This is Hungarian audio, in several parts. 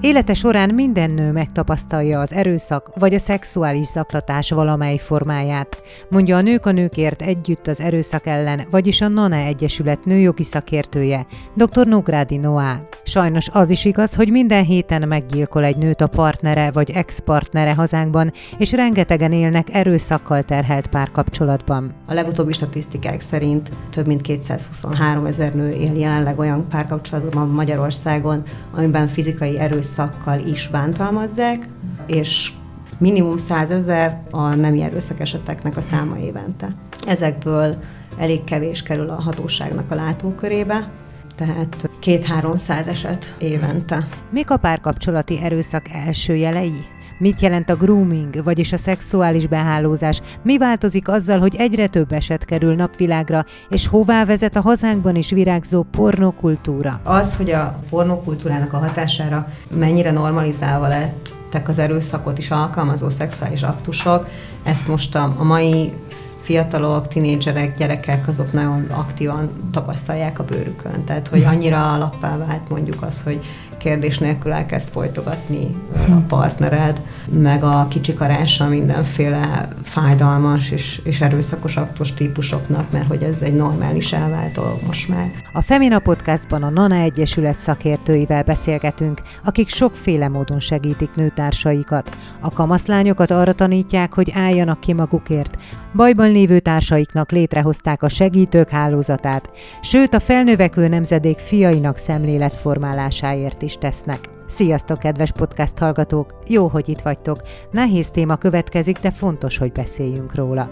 Élete során minden nő megtapasztalja az erőszak vagy a szexuális zaklatás valamely formáját, mondja a Nők a Nőkért együtt az erőszak ellen, vagyis a NANE Egyesület nőjogi szakértője, dr. Nográdi Noá. Sajnos az is igaz, hogy minden héten meggyilkol egy nőt a partnere vagy ex-partnere hazánkban, és rengetegen élnek erőszakkal terhelt párkapcsolatban. A legutóbbi statisztikák szerint több mint 223 ezer nő él jelenleg olyan párkapcsolatban Magyarországon, amiben fizikai erőszak erőszakkal is bántalmazzák, és minimum 100 ezer a nemi erőszak eseteknek a száma évente. Ezekből elég kevés kerül a hatóságnak a látókörébe, tehát két-háromszáz eset évente. Mik a párkapcsolati erőszak első jelei? Mit jelent a grooming, vagyis a szexuális behálózás? Mi változik azzal, hogy egyre több eset kerül napvilágra, és hová vezet a hazánkban is virágzó pornokultúra? Az, hogy a pornokultúrának a hatására mennyire normalizálva lettek az erőszakot is alkalmazó szexuális aktusok, ezt most a, a mai fiatalok, tinédzserek, gyerekek azok nagyon aktívan tapasztalják a bőrükön. Tehát, hogy annyira alappá vált mondjuk az, hogy kérdés nélkül elkezd folytogatni a partnered, meg a kicsikarása mindenféle fájdalmas és, és erőszakos aktus típusoknak, mert hogy ez egy normális elvált dolog most már. A Femina Podcastban a Nana Egyesület szakértőivel beszélgetünk, akik sokféle módon segítik nőtársaikat. A kamaszlányokat arra tanítják, hogy álljanak ki magukért. Bajban lévő társaiknak létrehozták a segítők hálózatát, sőt a felnövekvő nemzedék fiainak szemléletformálásáért is tesznek. Sziasztok, kedves podcast hallgatók! Jó, hogy itt vagytok. Nehéz téma következik, de fontos, hogy beszéljünk róla.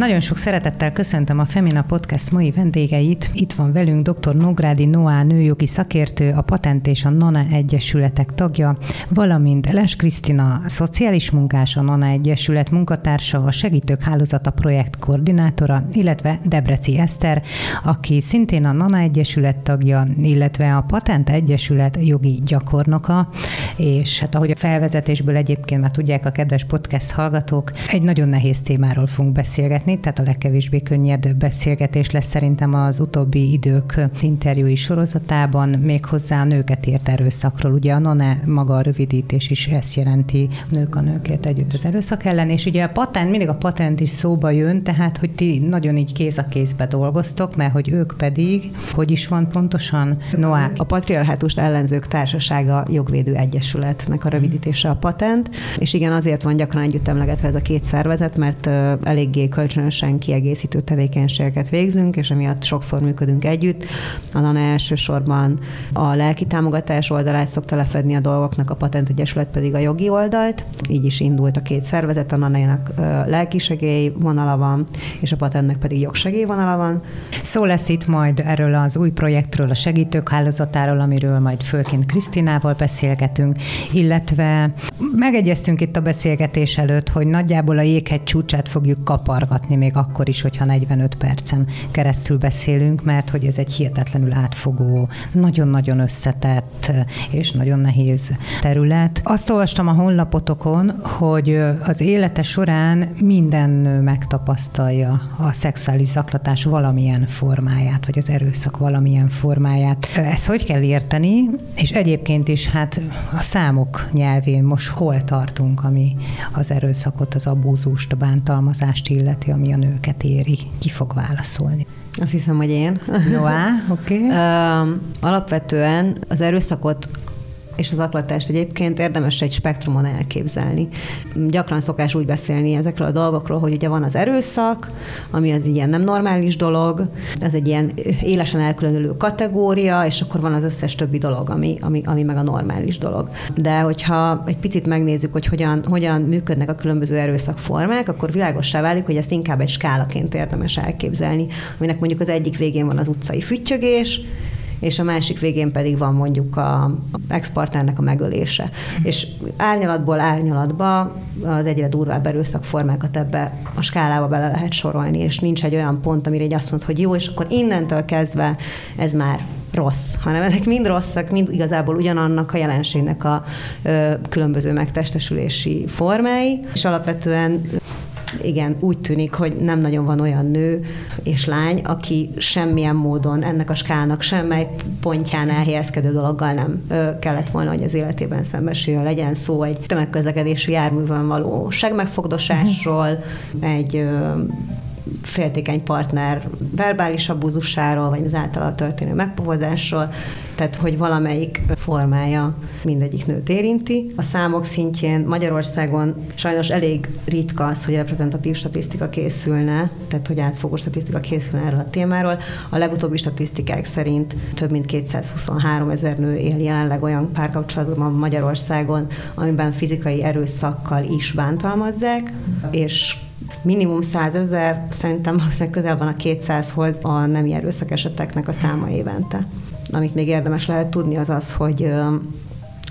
Nagyon sok szeretettel köszöntöm a Femina Podcast mai vendégeit. Itt van velünk dr. Nográdi Noá nőjogi szakértő, a Patent és a NANA Egyesületek tagja, valamint Les Krisztina, szociális munkás, a NANA Egyesület munkatársa, a Segítők Hálózata projekt koordinátora, illetve Debreci Eszter, aki szintén a NANA Egyesület tagja, illetve a Patent Egyesület jogi gyakornoka, és hát ahogy a felvezetésből egyébként már tudják a kedves podcast hallgatók, egy nagyon nehéz témáról fogunk beszélgetni, beszélgetni, tehát a legkevésbé könnyed beszélgetés lesz szerintem az utóbbi idők interjúi sorozatában, méghozzá a nőket ért erőszakról. Ugye a NONE maga a rövidítés is ezt jelenti, nők a nőkért együtt az erőszak ellen, és ugye a patent, mindig a patent is szóba jön, tehát hogy ti nagyon így kéz a kézbe dolgoztok, mert hogy ők pedig, hogy is van pontosan, Noák. A Patriarhátust ellenzők társasága jogvédő egyesületnek a rövidítése a patent, és igen, azért van gyakran együtt emlegetve ez a két szervezet, mert eléggé kölcsön kölcsönösen kiegészítő tevékenységeket végzünk, és emiatt sokszor működünk együtt. A NANA elsősorban a lelki támogatás oldalát szokta lefedni a dolgoknak, a Patent Egyesület pedig a jogi oldalt. Így is indult a két szervezet, a NANA-nak lelkisegély vonala van, és a Patentnek pedig jogsegély vonala van. Szó lesz itt majd erről az új projektről, a segítők hálózatáról, amiről majd főként Krisztinával beszélgetünk, illetve megegyeztünk itt a beszélgetés előtt, hogy nagyjából a jéghegy csúcsát fogjuk kapargatni hallgatni még akkor is, hogyha 45 percen keresztül beszélünk, mert hogy ez egy hihetetlenül átfogó, nagyon-nagyon összetett és nagyon nehéz terület. Azt olvastam a honlapotokon, hogy az élete során minden nő megtapasztalja a szexuális zaklatás valamilyen formáját, vagy az erőszak valamilyen formáját. Ezt hogy kell érteni? És egyébként is hát a számok nyelvén most hol tartunk, ami az erőszakot, az abúzust, a bántalmazást illeti, ami a nőket éri. Ki fog válaszolni? Azt hiszem, hogy én. Noá, oké. Okay. alapvetően az erőszakot és az aklatást egyébként érdemes egy spektrumon elképzelni. Gyakran szokás úgy beszélni ezekről a dolgokról, hogy ugye van az erőszak, ami az ilyen nem normális dolog, ez egy ilyen élesen elkülönülő kategória, és akkor van az összes többi dolog, ami, ami, ami meg a normális dolog. De hogyha egy picit megnézzük, hogy hogyan, hogyan működnek a különböző erőszakformák, akkor világosá válik, hogy ezt inkább egy skálaként érdemes elképzelni, aminek mondjuk az egyik végén van az utcai füttyögés, és a másik végén pedig van mondjuk a exportárnak a megölése. És árnyalatból árnyalatba az egyre durvább erőszakformákat ebbe a skálába bele lehet sorolni, és nincs egy olyan pont, amire egy azt mond, hogy jó, és akkor innentől kezdve ez már rossz, hanem ezek mind rosszak, mind igazából ugyanannak a jelenségnek a ö, különböző megtestesülési formái, és alapvetően igen, úgy tűnik, hogy nem nagyon van olyan nő és lány, aki semmilyen módon ennek a skálnak semmely pontján elhelyezkedő dologgal nem kellett volna, hogy az életében szembesüljön. Legyen szó egy tömegközlekedési járművön való segmegfogdosásról, egy féltékeny partner verbális abúzusáról, vagy az általa történő megpovozásról, tehát hogy valamelyik formája mindegyik nőt érinti. A számok szintjén Magyarországon sajnos elég ritka az, hogy reprezentatív statisztika készülne, tehát hogy átfogó statisztika készülne erről a témáról. A legutóbbi statisztikák szerint több mint 223 ezer nő él jelenleg olyan párkapcsolatban Magyarországon, amiben fizikai erőszakkal is bántalmazzák, és minimum 100 ezer, szerintem valószínűleg közel van a 200-hoz a nemi erőszak eseteknek a száma évente. Amit még érdemes lehet tudni, az az, hogy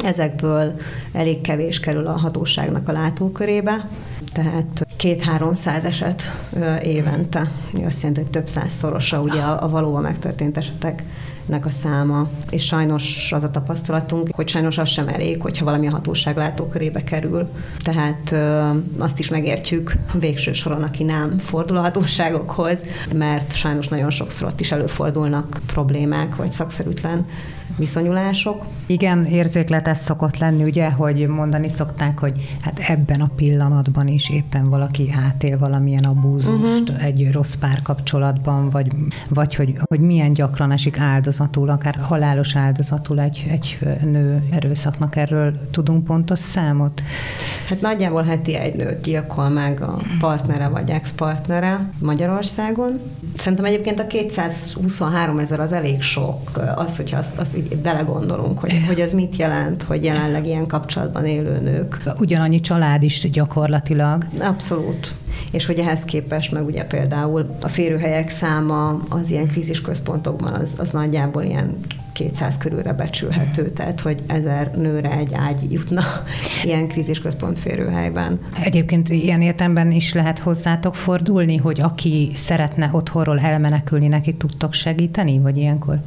ezekből elég kevés kerül a hatóságnak a látókörébe, tehát két-háromszáz eset évente. Azt jelenti, hogy több százszorosa ugye a, a valóban megtörtént esetek nek a száma, és sajnos az a tapasztalatunk, hogy sajnos az sem elég, hogyha valami a hatóság látókörébe kerül. Tehát azt is megértjük végső soron, aki nem fordul a hatóságokhoz, mert sajnos nagyon sokszor ott is előfordulnak problémák, vagy szakszerűtlen viszonyulások. Igen, érzékletes szokott lenni, ugye, hogy mondani szokták, hogy hát ebben a pillanatban is éppen valaki átél valamilyen abúzust uh-huh. egy rossz párkapcsolatban, vagy, vagy hogy, hogy milyen gyakran esik áldozatul, akár halálos áldozatul egy, egy nő erőszaknak. Erről tudunk pontos számot? Hát nagyjából heti egy nőt gyilkol meg a partnere vagy ex-partnere Magyarországon. Szerintem egyébként a 223 ezer az elég sok, az, hogyha azt, azt így belegondolunk, hogy, hogy ez mit jelent, hogy jelenleg ilyen kapcsolatban élő nők. Ugyanannyi család is gyakorlatilag. Abszolút. És hogy ehhez képest meg ugye például a férőhelyek száma az ilyen krízisközpontokban az, az nagyjából ilyen 200 körülre becsülhető, tehát hogy ezer nőre egy ágy jutna ilyen krízisközpont férőhelyben. Egyébként ilyen értemben is lehet hozzátok fordulni, hogy aki szeretne otthonról elmenekülni, neki tudtok segíteni, vagy ilyenkor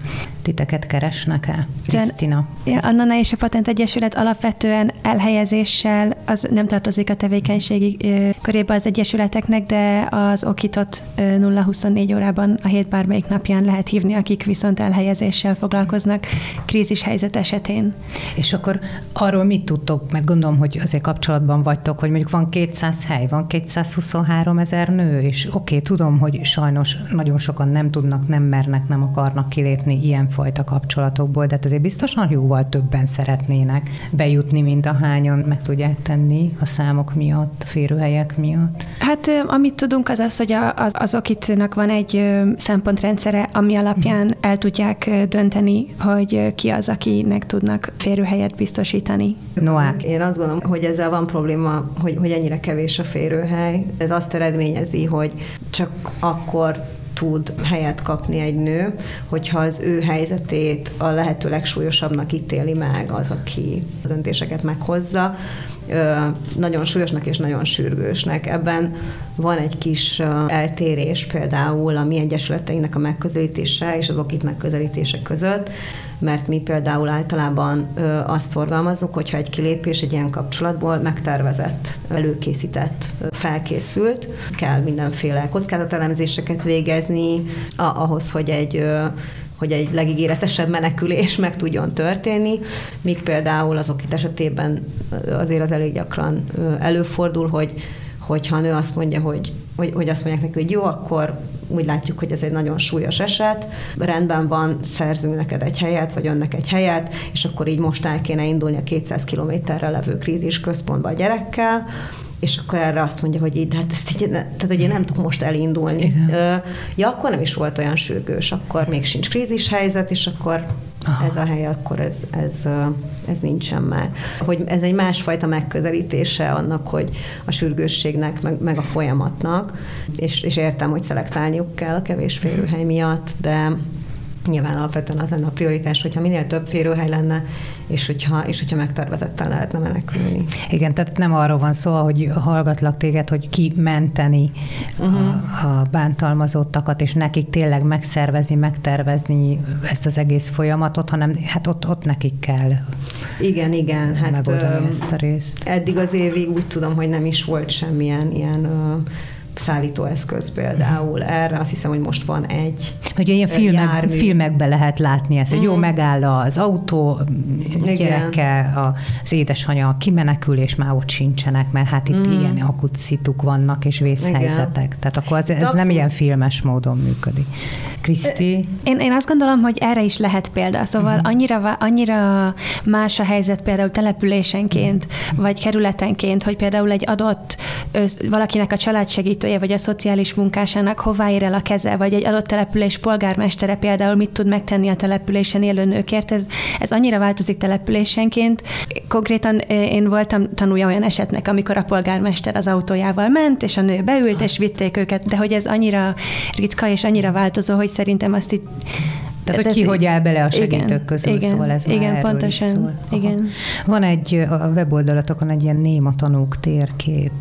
titeket keresnek el? Krisztina. Ja, a NANA és a Patent Egyesület alapvetően elhelyezéssel az nem tartozik a tevékenységi körébe az egyesületeknek, de az okitot 0-24 órában a hét bármelyik napján lehet hívni, akik viszont elhelyezéssel foglalkoznak foglalkoznak krízis helyzet esetén. És akkor arról mit tudtok, mert gondolom, hogy azért kapcsolatban vagytok, hogy mondjuk van 200 hely, van 223 ezer nő, és oké, okay, tudom, hogy sajnos nagyon sokan nem tudnak, nem mernek, nem akarnak kilépni ilyenfajta kapcsolatokból, de hát azért biztosan jóval többen szeretnének bejutni, mint a hányan meg tudják tenni a számok miatt, a férőhelyek miatt. Hát amit tudunk az az, hogy az, az okitnak van egy szempontrendszere, ami alapján el tudják dönteni, hogy ki az, akinek tudnak férőhelyet biztosítani. Noák. Én azt gondolom, hogy ezzel van probléma, hogy, hogy ennyire kevés a férőhely. Ez azt eredményezi, hogy csak akkor tud helyet kapni egy nő, hogyha az ő helyzetét a lehető legsúlyosabbnak ítéli meg az, aki a döntéseket meghozza, nagyon súlyosnak és nagyon sürgősnek. Ebben van egy kis eltérés például a mi egyesületeinknek a megközelítése és az okit megközelítése között, mert mi például általában azt szorgalmazunk, hogyha egy kilépés egy ilyen kapcsolatból megtervezett, előkészített, felkészült, kell mindenféle kockázatelemzéseket végezni ahhoz, hogy egy hogy egy legígéretesebb menekülés meg tudjon történni, míg például azok itt esetében azért az elég gyakran előfordul, hogy hogyha a nő azt mondja, hogy, hogy, hogy azt mondják neki, hogy jó, akkor úgy látjuk, hogy ez egy nagyon súlyos eset, rendben van, szerzünk neked egy helyet, vagy önnek egy helyet, és akkor így most el kéne indulni a 200 kilométerre levő krízis központba a gyerekkel, és akkor erre azt mondja, hogy így, hát ezt így, tehát, hogy én nem tudok most elindulni. Igen. Ja, akkor nem is volt olyan sürgős, akkor még sincs krízis helyzet, és akkor Aha. ez a hely, akkor ez, ez, ez nincsen már. Hogy ez egy másfajta megközelítése annak, hogy a sürgősségnek, meg, meg a folyamatnak, és, és értem, hogy szelektálniuk kell a kevés férőhely miatt, de Nyilván alapvetően az lenne a prioritás, hogyha minél több férőhely lenne, és hogyha, és hogyha megtervezetten lehetne menekülni. Igen, tehát nem arról van szó, hogy hallgatlak téged, hogy kimenteni uh-huh. a, a bántalmazottakat, és nekik tényleg megszervezni, megtervezni ezt az egész folyamatot, hanem hát ott, ott nekik kell igen, igen, hát megoldani ezt a részt. Eddig az évig úgy tudom, hogy nem is volt semmilyen ilyen szállítóeszköz például. Erre azt hiszem, hogy most van egy Hogy ilyen filmek, filmekben lehet látni ezt, hogy mm. jó megáll az autó, gyereke, az édesanyja kimenekül, és már ott sincsenek, mert hát itt mm. ilyen akut szituk vannak, és vészhelyzetek. Igen. Tehát akkor ez, ez nem ilyen filmes módon működik. Kriszti? Én, én azt gondolom, hogy erre is lehet példa. Szóval uh-huh. annyira, annyira más a helyzet például településenként, uh-huh. vagy kerületenként, hogy például egy adott valakinek a családsegítője, vagy a szociális munkásának hová ér el a keze, vagy egy adott település polgármestere például mit tud megtenni a településen élő nőkért. Ez, ez annyira változik településenként. Konkrétan én voltam tanulja olyan esetnek, amikor a polgármester az autójával ment, és a nő beült, és vitték őket, de hogy ez annyira ritka és annyira változó, hogy szerintem azt itt tehát, hogy ki hogy áll bele a segítők igen, közül, igen, szóval ez igen, már pontosan, szól. Igen. Van egy, a weboldalatokon egy ilyen néma tanúk térkép.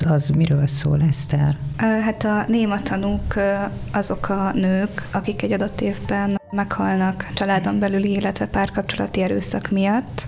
Az miről szól, Eszter? Hát a néma tanúk azok a nők, akik egy adott évben meghalnak családon belüli, illetve párkapcsolati erőszak miatt,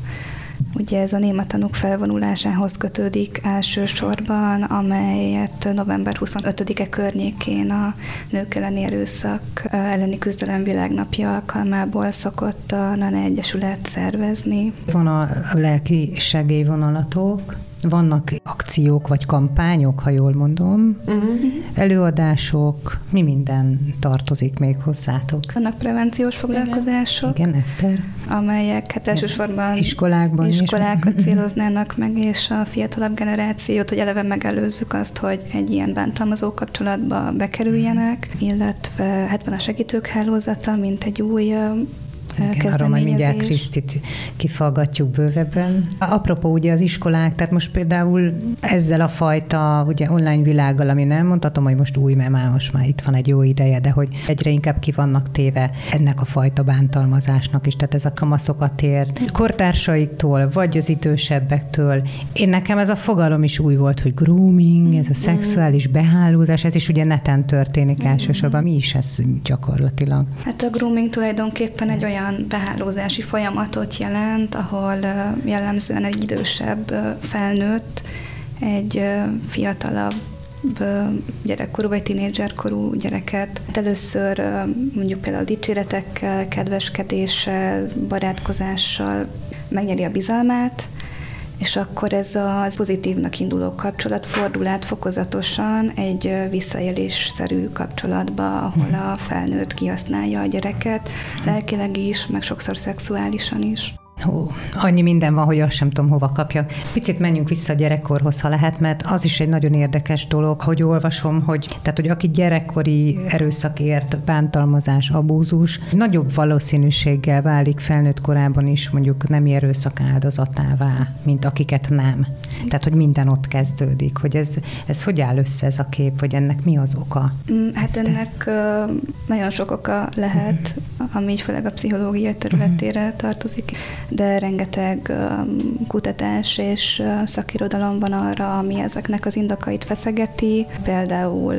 Ugye ez a néma tanúk felvonulásához kötődik elsősorban, amelyet november 25-e környékén a nők elleni erőszak elleni küzdelem világnapja alkalmából szokott a NANE Egyesület szervezni. Van a lelki segélyvonalatok, vannak akciók vagy kampányok, ha jól mondom, uh-huh. előadások, mi minden tartozik még hozzátok? Vannak prevenciós foglalkozások. Igen, Eszter. Amelyek hát elsősorban iskolákban iskolákat is. céloznának meg, és a fiatalabb generációt, hogy eleve megelőzzük azt, hogy egy ilyen bántalmazó kapcsolatba bekerüljenek, illetve hát van a segítők hálózata, mint egy új igen, arra majd mindjárt Krisztit kifallgatjuk bővebben. Apropó ugye az iskolák, tehát most például ezzel a fajta ugye online világgal, ami nem mondhatom, hogy most új, mert már most már itt van egy jó ideje, de hogy egyre inkább ki vannak téve ennek a fajta bántalmazásnak is, tehát ez a kamaszokat ér kortársaiktól, vagy az idősebbektől. Én nekem ez a fogalom is új volt, hogy grooming, ez a szexuális behálózás, ez is ugye neten történik elsősorban. Mi is ez gyakorlatilag? Hát a grooming tulajdonképpen egy olyan olyan behálózási folyamatot jelent, ahol jellemzően egy idősebb felnőtt, egy fiatalabb gyerekkorú vagy tinédzserkorú gyereket. Hát először mondjuk például dicséretekkel, kedveskedéssel, barátkozással megnyeri a bizalmát, és akkor ez a pozitívnak induló kapcsolat fordul át fokozatosan egy visszaélésszerű kapcsolatba, ahol a felnőtt kihasználja a gyereket, lelkileg is, meg sokszor szexuálisan is. Hú, annyi minden van, hogy azt sem tudom, hova kapja. Picit menjünk vissza a gyerekkorhoz, ha lehet, mert az is egy nagyon érdekes dolog, hogy olvasom, hogy tehát, hogy aki gyerekkori erőszakért, bántalmazás, abúzus, nagyobb valószínűséggel válik felnőtt korában is mondjuk nem erőszak áldozatává, mint akiket nem. Tehát, hogy minden ott kezdődik, hogy ez, ez hogy áll össze ez a kép, hogy ennek mi az oka? Mm, hát Ezt ennek uh, nagyon sok oka lehet, uh-huh. ami főleg a pszichológia területére tartozik de rengeteg kutatás és szakirodalom van arra, ami ezeknek az indokait feszegeti. Például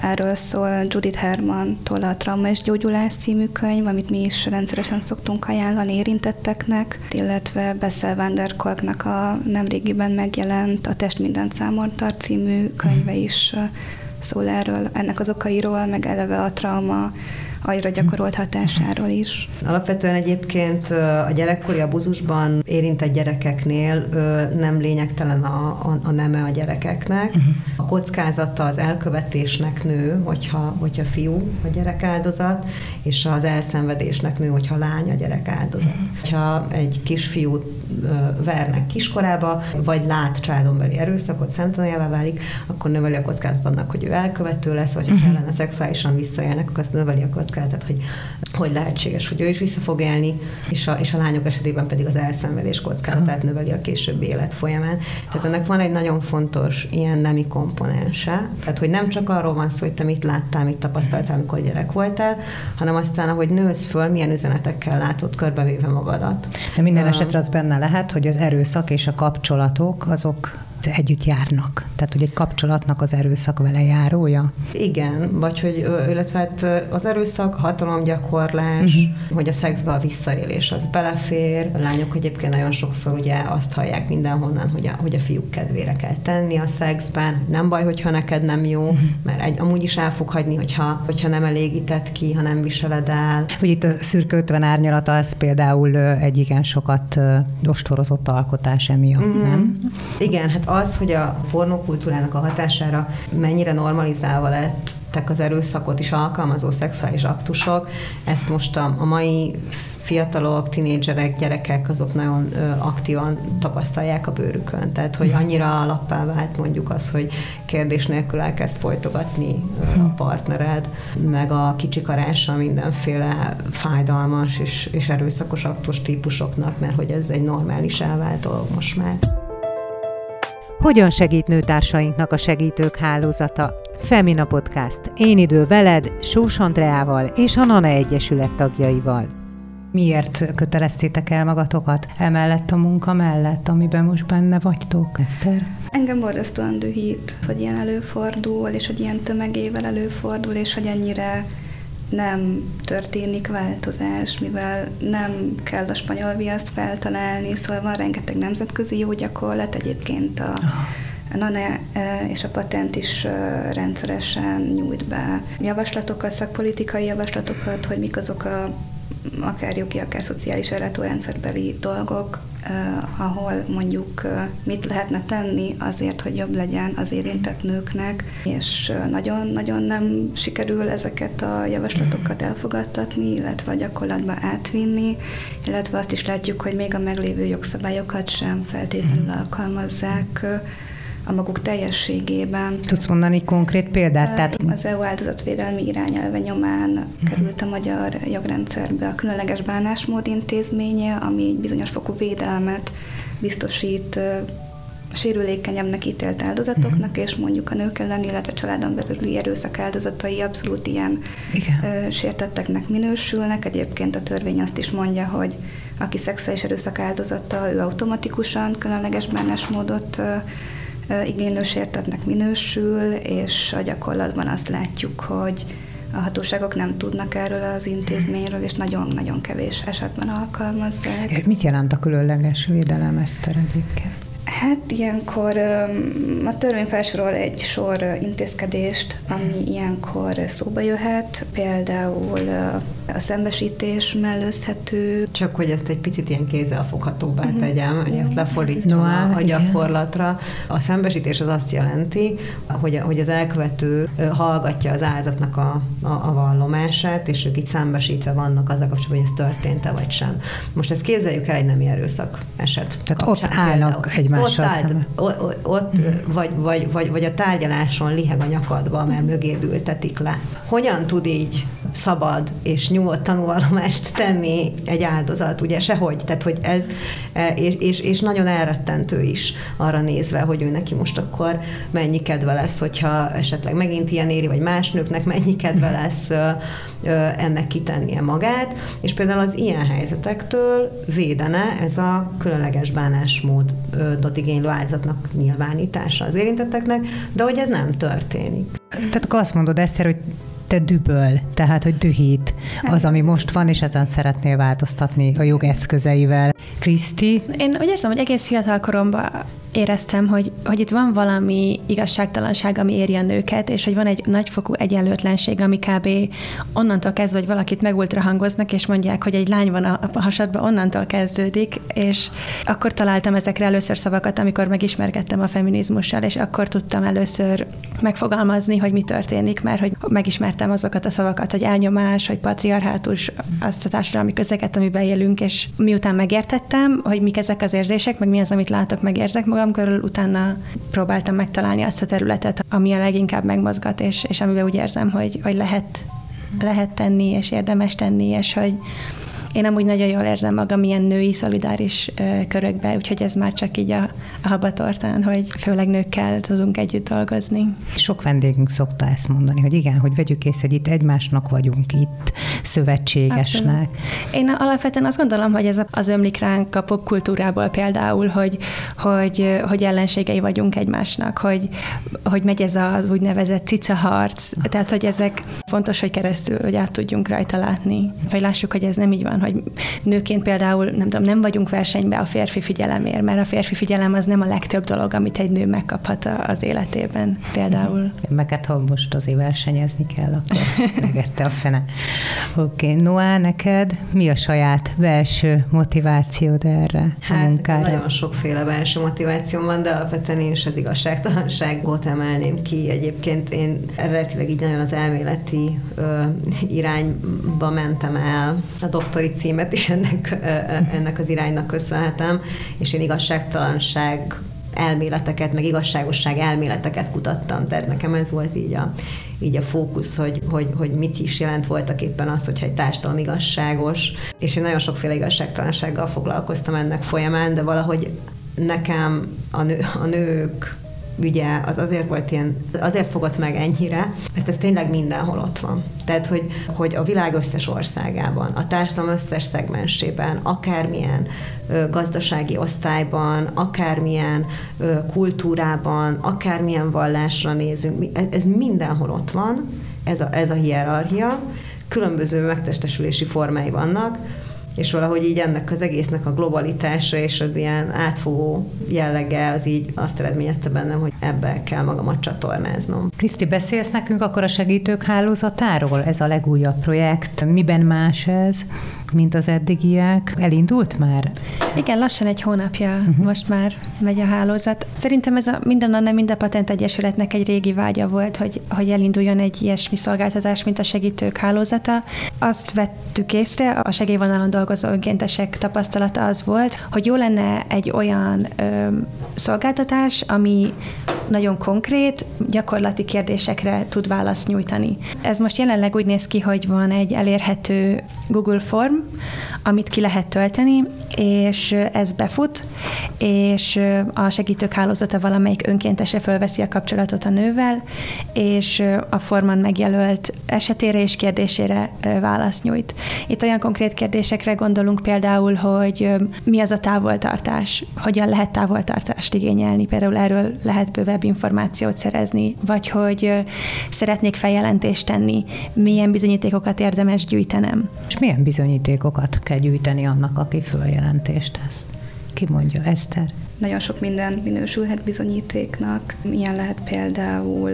erről szól Judith Herman-tól a Trauma és Gyógyulás című könyv, amit mi is rendszeresen szoktunk ajánlani érintetteknek, illetve Bessel van der Kolknak a nemrégiben megjelent a Test mindent számon tart című könyve is szól erről, ennek az okairól, meg eleve a trauma agyra gyakorolt hatásáról is. Alapvetően egyébként a gyerekkori abuzusban érintett gyerekeknél nem lényegtelen a, a, a neme a gyerekeknek. Uh-huh. A kockázata az elkövetésnek nő, hogyha, hogyha fiú a gyerek áldozat, és az elszenvedésnek nő, hogyha lány a gyerek áldozat. Uh-huh. Ha egy kisfiút vernek kiskorába, vagy lát családon belüli erőszakot, szemtanújává válik, akkor növeli a kockázat annak, hogy ő elkövető lesz, vagy ha uh-huh. ellene szexuálisan visszaélnek, akkor azt növeli a kockázatot, hogy, hogy lehetséges, hogy ő is vissza fog élni, és a, és a lányok esetében pedig az elszenvedés kockázatát növeli a későbbi élet folyamán. Tehát ennek van egy nagyon fontos ilyen nemi komponense, tehát hogy nem csak arról van szó, hogy te mit láttál, mit tapasztaltál, amikor gyerek voltál, hanem aztán, ahogy nősz föl, milyen üzenetekkel látod körbevéve magadat. De minden esetre az benne lehet, hogy az erőszak és a kapcsolatok azok együtt járnak. Tehát, hogy egy kapcsolatnak az erőszak vele járója? Igen, vagy hogy, illetve hát az erőszak, hatalomgyakorlás, uh-huh. hogy a szexbe a visszaélés az belefér. A lányok egyébként nagyon sokszor ugye azt hallják mindenhonnan, hogy a, hogy a fiúk kedvére kell tenni a szexben. Nem baj, hogyha neked nem jó, uh-huh. mert egy, amúgy is el fog hagyni, hogyha, hogyha nem elégített ki, ha nem viseled el. Hogy itt a szürke 50 árnyalata, az például egy igen sokat ostorozott alkotás emiatt, uh-huh. nem? Igen, hát az, hogy a pornókultúrának a hatására mennyire normalizálva lett az erőszakot is alkalmazó szexuális aktusok, ezt most a, a mai fiatalok, tinédzserek, gyerekek azok nagyon ö, aktívan tapasztalják a bőrükön. Tehát, hogy annyira alappá vált mondjuk az, hogy kérdés nélkül elkezd folytogatni ö, a partnered, meg a kicsikarása mindenféle fájdalmas és, és erőszakos aktus típusoknak, mert hogy ez egy normális elvált dolog most már. Hogyan segít nőtársainknak a segítők hálózata? Femina Podcast. Én idő veled, Sós Andreával és a Nana Egyesület tagjaival. Miért köteleztétek el magatokat emellett a munka mellett, amiben most benne vagytok, Eszter? Engem borzasztóan dühít, hogy ilyen előfordul, és hogy ilyen tömegével előfordul, és hogy ennyire nem történik változás, mivel nem kell a spanyol viaszt feltalálni, szóval van rengeteg nemzetközi jó gyakorlat, egyébként a, a NANE és a patent is rendszeresen nyújt be javaslatokat, szakpolitikai javaslatokat, hogy mik azok a akár jogi, akár szociális ellátórendszerbeli dolgok, eh, ahol mondjuk eh, mit lehetne tenni azért, hogy jobb legyen az érintett nőknek, és nagyon-nagyon nem sikerül ezeket a javaslatokat elfogadtatni, illetve a gyakorlatba átvinni, illetve azt is látjuk, hogy még a meglévő jogszabályokat sem feltétlenül alkalmazzák a maguk teljességében. Tudsz mondani konkrét példát? Tehát... Az EU áldozatvédelmi irányelve nyomán uh-huh. került a magyar jogrendszerbe a különleges bánásmód intézménye, ami egy bizonyos fokú védelmet biztosít sérülékenyebbnek ítélt áldozatoknak, uh-huh. és mondjuk a nők ellen, illetve családon belüli erőszak áldozatai abszolút ilyen Igen. sértetteknek minősülnek. Egyébként a törvény azt is mondja, hogy aki szexuális erőszak áldozata, ő automatikusan különleges bánásmódot igénylő sértetnek minősül, és a gyakorlatban azt látjuk, hogy a hatóságok nem tudnak erről az intézményről, és nagyon-nagyon kevés esetben alkalmazzák. Mit jelent a különleges védelem, Eszter egyébként? Hát ilyenkor a törvény felsorol egy sor intézkedést, ami ilyenkor szóba jöhet, például a szembesítés mellőzhető. Csak hogy ezt egy picit ilyen kézzelfoghatóbbá uh-huh. tegyem, hogy ezt lefordítsam no, a, a gyakorlatra. A szembesítés az azt jelenti, hogy, hogy az elkövető hallgatja az áldozatnak a, a, a vallomását, és ők itt szembesítve vannak azzal kapcsolatban, hogy ez történt-e vagy sem. Most ezt képzeljük el egy nemi erőszak eset. Tehát kapcsán, ott állnak egymással ott, állt, ott, ott vagy, vagy, vagy, vagy a tárgyaláson liheg a nyakadba, mert mögéd ültetik le. Hogyan tud így szabad és nyugodt tanulvallomást tenni egy áldozat, ugye sehogy, tehát hogy ez, e, és, és, és nagyon elrettentő is arra nézve, hogy ő neki most akkor mennyi kedve lesz, hogyha esetleg megint ilyen éri, vagy más nőknek mennyi kedve lesz ennek kitennie magát, és például az ilyen helyzetektől védene ez a különleges bánásmódot igénylő áldozatnak nyilvánítása az érintetteknek, de hogy ez nem történik. Tehát akkor azt mondod, Eszter, hogy te düböl, tehát hogy dühít az, ami most van, és ezen szeretnél változtatni a jogeszközeivel. Kriszti? Én úgy érzem, hogy egész fiatal koromban éreztem, hogy, hogy itt van valami igazságtalanság, ami éri a nőket, és hogy van egy nagyfokú egyenlőtlenség, ami kb. onnantól kezdve, hogy valakit megultrahangoznak, és mondják, hogy egy lány van a, hasadban, onnantól kezdődik, és akkor találtam ezekre először szavakat, amikor megismerkedtem a feminizmussal, és akkor tudtam először megfogalmazni, hogy mi történik, mert hogy megismertem azokat a szavakat, hogy elnyomás, hogy patriarhátus, azt a társadalmi közeget, amiben élünk, és miután megértettem, hogy mik ezek az érzések, meg mi az, amit látok, megérzek magam, magam körül, utána próbáltam megtalálni azt a területet, ami a leginkább megmozgat, és, és amiben úgy érzem, hogy, hogy lehet, lehet tenni, és érdemes tenni, és hogy, én amúgy nagyon jól érzem magam ilyen női szolidáris körökbe, úgyhogy ez már csak így a, a habatortán, hogy főleg nőkkel tudunk együtt dolgozni. Sok vendégünk szokta ezt mondani, hogy igen, hogy vegyük észre, hogy itt egymásnak vagyunk itt, szövetségesnek. Abszolút. Én alapvetően azt gondolom, hogy ez az ömlik ránk a popkultúrából például, hogy, hogy, hogy ellenségei vagyunk egymásnak, hogy, hogy megy ez az úgynevezett cica harc, tehát hogy ezek fontos, hogy keresztül, hogy át tudjunk rajta látni, hogy lássuk, hogy ez nem így van, hogy nőként például nem tudom, nem vagyunk versenybe a férfi figyelemért, mert a férfi figyelem az nem a legtöbb dolog, amit egy nő megkaphat az életében például. Meg hát ha most azért versenyezni kell, akkor megette a fene. Oké, okay. Noá, neked mi a saját belső motivációd erre hát, a munkára? nagyon sokféle belső motiváció van, de alapvetően én is az igazságtalanságot emelném ki. Egyébként én eredetileg így nagyon az elméleti ö, irányba mentem el a doktori címet is ennek, ennek az iránynak köszönhetem, és én igazságtalanság elméleteket, meg igazságosság elméleteket kutattam, tehát nekem ez volt így a, így a fókusz, hogy, hogy, hogy mit is jelent voltak éppen az, hogyha egy társadalom igazságos, és én nagyon sokféle igazságtalansággal foglalkoztam ennek folyamán, de valahogy nekem a, nő, a nők ügye az azért volt ilyen, azért fogott meg ennyire, mert ez tényleg mindenhol ott van. Tehát, hogy, hogy a világ összes országában, a társadalom összes szegmensében, akármilyen ö, gazdasági osztályban, akármilyen ö, kultúrában, akármilyen vallásra nézünk, ez mindenhol ott van, ez a, ez a hierarchia, különböző megtestesülési formái vannak, és valahogy így ennek az egésznek a globalitása és az ilyen átfogó jellege az így azt eredményezte bennem, hogy ebbe kell magamat csatornáznom. Kriszti, beszélsz nekünk akkor a segítők hálózatáról? Ez a legújabb projekt. Miben más ez, mint az eddigiek? Elindult már? Igen, lassan egy hónapja uh-huh. most már megy a hálózat. Szerintem ez a minden a nem minden patent egyesületnek egy régi vágya volt, hogy, hogy elinduljon egy ilyesmi szolgáltatás, mint a segítők hálózata. Azt vettük észre, a segélyvonalon dolgozó önkéntesek tapasztalata az volt, hogy jó lenne egy olyan ö, szolgáltatás, ami nagyon konkrét, gyakorlati kérdésekre tud választ nyújtani. Ez most jelenleg úgy néz ki, hogy van egy elérhető Google Form, amit ki lehet tölteni, és ez befut, és a segítők hálózata valamelyik önkéntese fölveszi a kapcsolatot a nővel, és a forman megjelölt esetére és kérdésére választ nyújt. Itt olyan konkrét kérdésekre gondolunk például, hogy mi az a távoltartás, hogyan lehet távoltartást igényelni, például erről lehet bővebb információt szerezni, vagy hogy szeretnék feljelentést tenni, milyen bizonyítékokat érdemes gyűjtenem. És milyen bizonyítékokat kell gyűjteni annak, aki följelentést tesz? Ki mondja, Eszter? Nagyon sok minden minősülhet bizonyítéknak. Ilyen lehet például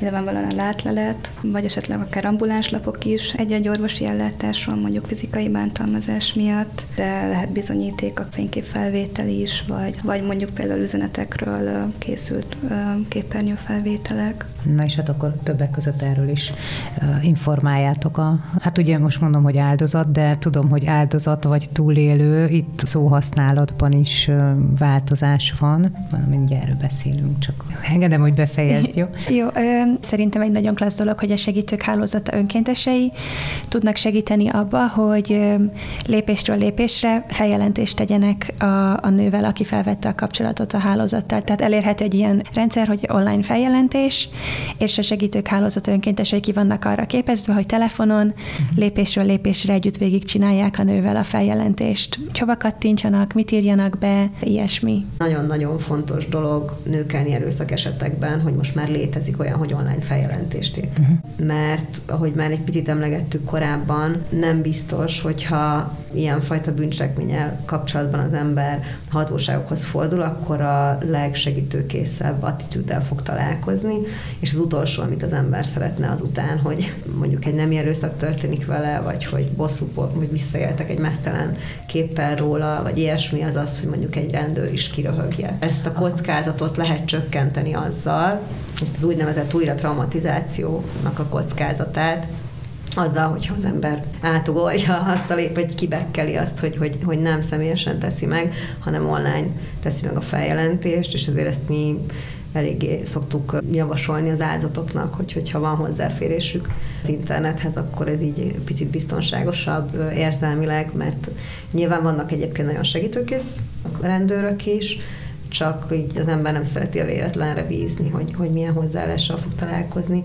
nyilvánvalóan a látlelet, vagy esetleg akár ambulánslapok is egy-egy orvosi ellátásról, mondjuk fizikai bántalmazás miatt, de lehet bizonyíték a fényképfelvétel is, vagy, vagy mondjuk például üzenetekről készült képernyőfelvételek. Na és hát akkor többek között erről is informáljátok a, hát ugye most mondom, hogy áldozat, de tudom, hogy áldozat vagy túlélő, itt szóhasználatban is változik változás van, mindjárt erről beszélünk, csak engedem, hogy befejezd, jó? jó, ö, szerintem egy nagyon klassz dolog, hogy a segítők hálózata önkéntesei tudnak segíteni abba, hogy lépésről lépésre feljelentést tegyenek a, a nővel, aki felvette a kapcsolatot a hálózattal. Tehát elérhető egy ilyen rendszer, hogy online feljelentés, és a segítők hálózata önkéntesei ki vannak arra képezve, hogy telefonon uh-huh. lépésről lépésre együtt végig csinálják a nővel a feljelentést. Hova kattintsanak, mit írjanak be, ilyesmi. Nagyon-nagyon fontos dolog nők elleni erőszak esetekben, hogy most már létezik olyan, hogy online feljelentést ért. Uh-huh. Mert, ahogy már egy picit emlegettük korábban, nem biztos, hogyha ilyenfajta bűncselekménnyel kapcsolatban az ember hatóságokhoz fordul, akkor a legsegítőkészebb attitűddel fog találkozni, és az utolsó, amit az ember szeretne azután, hogy mondjuk egy nem erőszak történik vele, vagy hogy bosszú, vagy visszaéltek egy mesztelen képpel róla, vagy ilyesmi, az az, hogy mondjuk egy rendőr is kiröhögje. Ezt a kockázatot lehet csökkenteni azzal, ezt az úgynevezett újra traumatizációnak a kockázatát, azzal, hogyha az ember átugorja azt a lép, vagy kibekkeli azt, hogy, hogy, hogy nem személyesen teszi meg, hanem online teszi meg a feljelentést, és ezért ezt mi eléggé szoktuk javasolni az áldozatoknak, hogy hogyha van hozzáférésük az internethez, akkor ez így picit biztonságosabb érzelmileg, mert nyilván vannak egyébként nagyon segítőkész rendőrök is, csak így az ember nem szereti a véletlenre bízni, hogy, hogy milyen hozzáállással fog találkozni.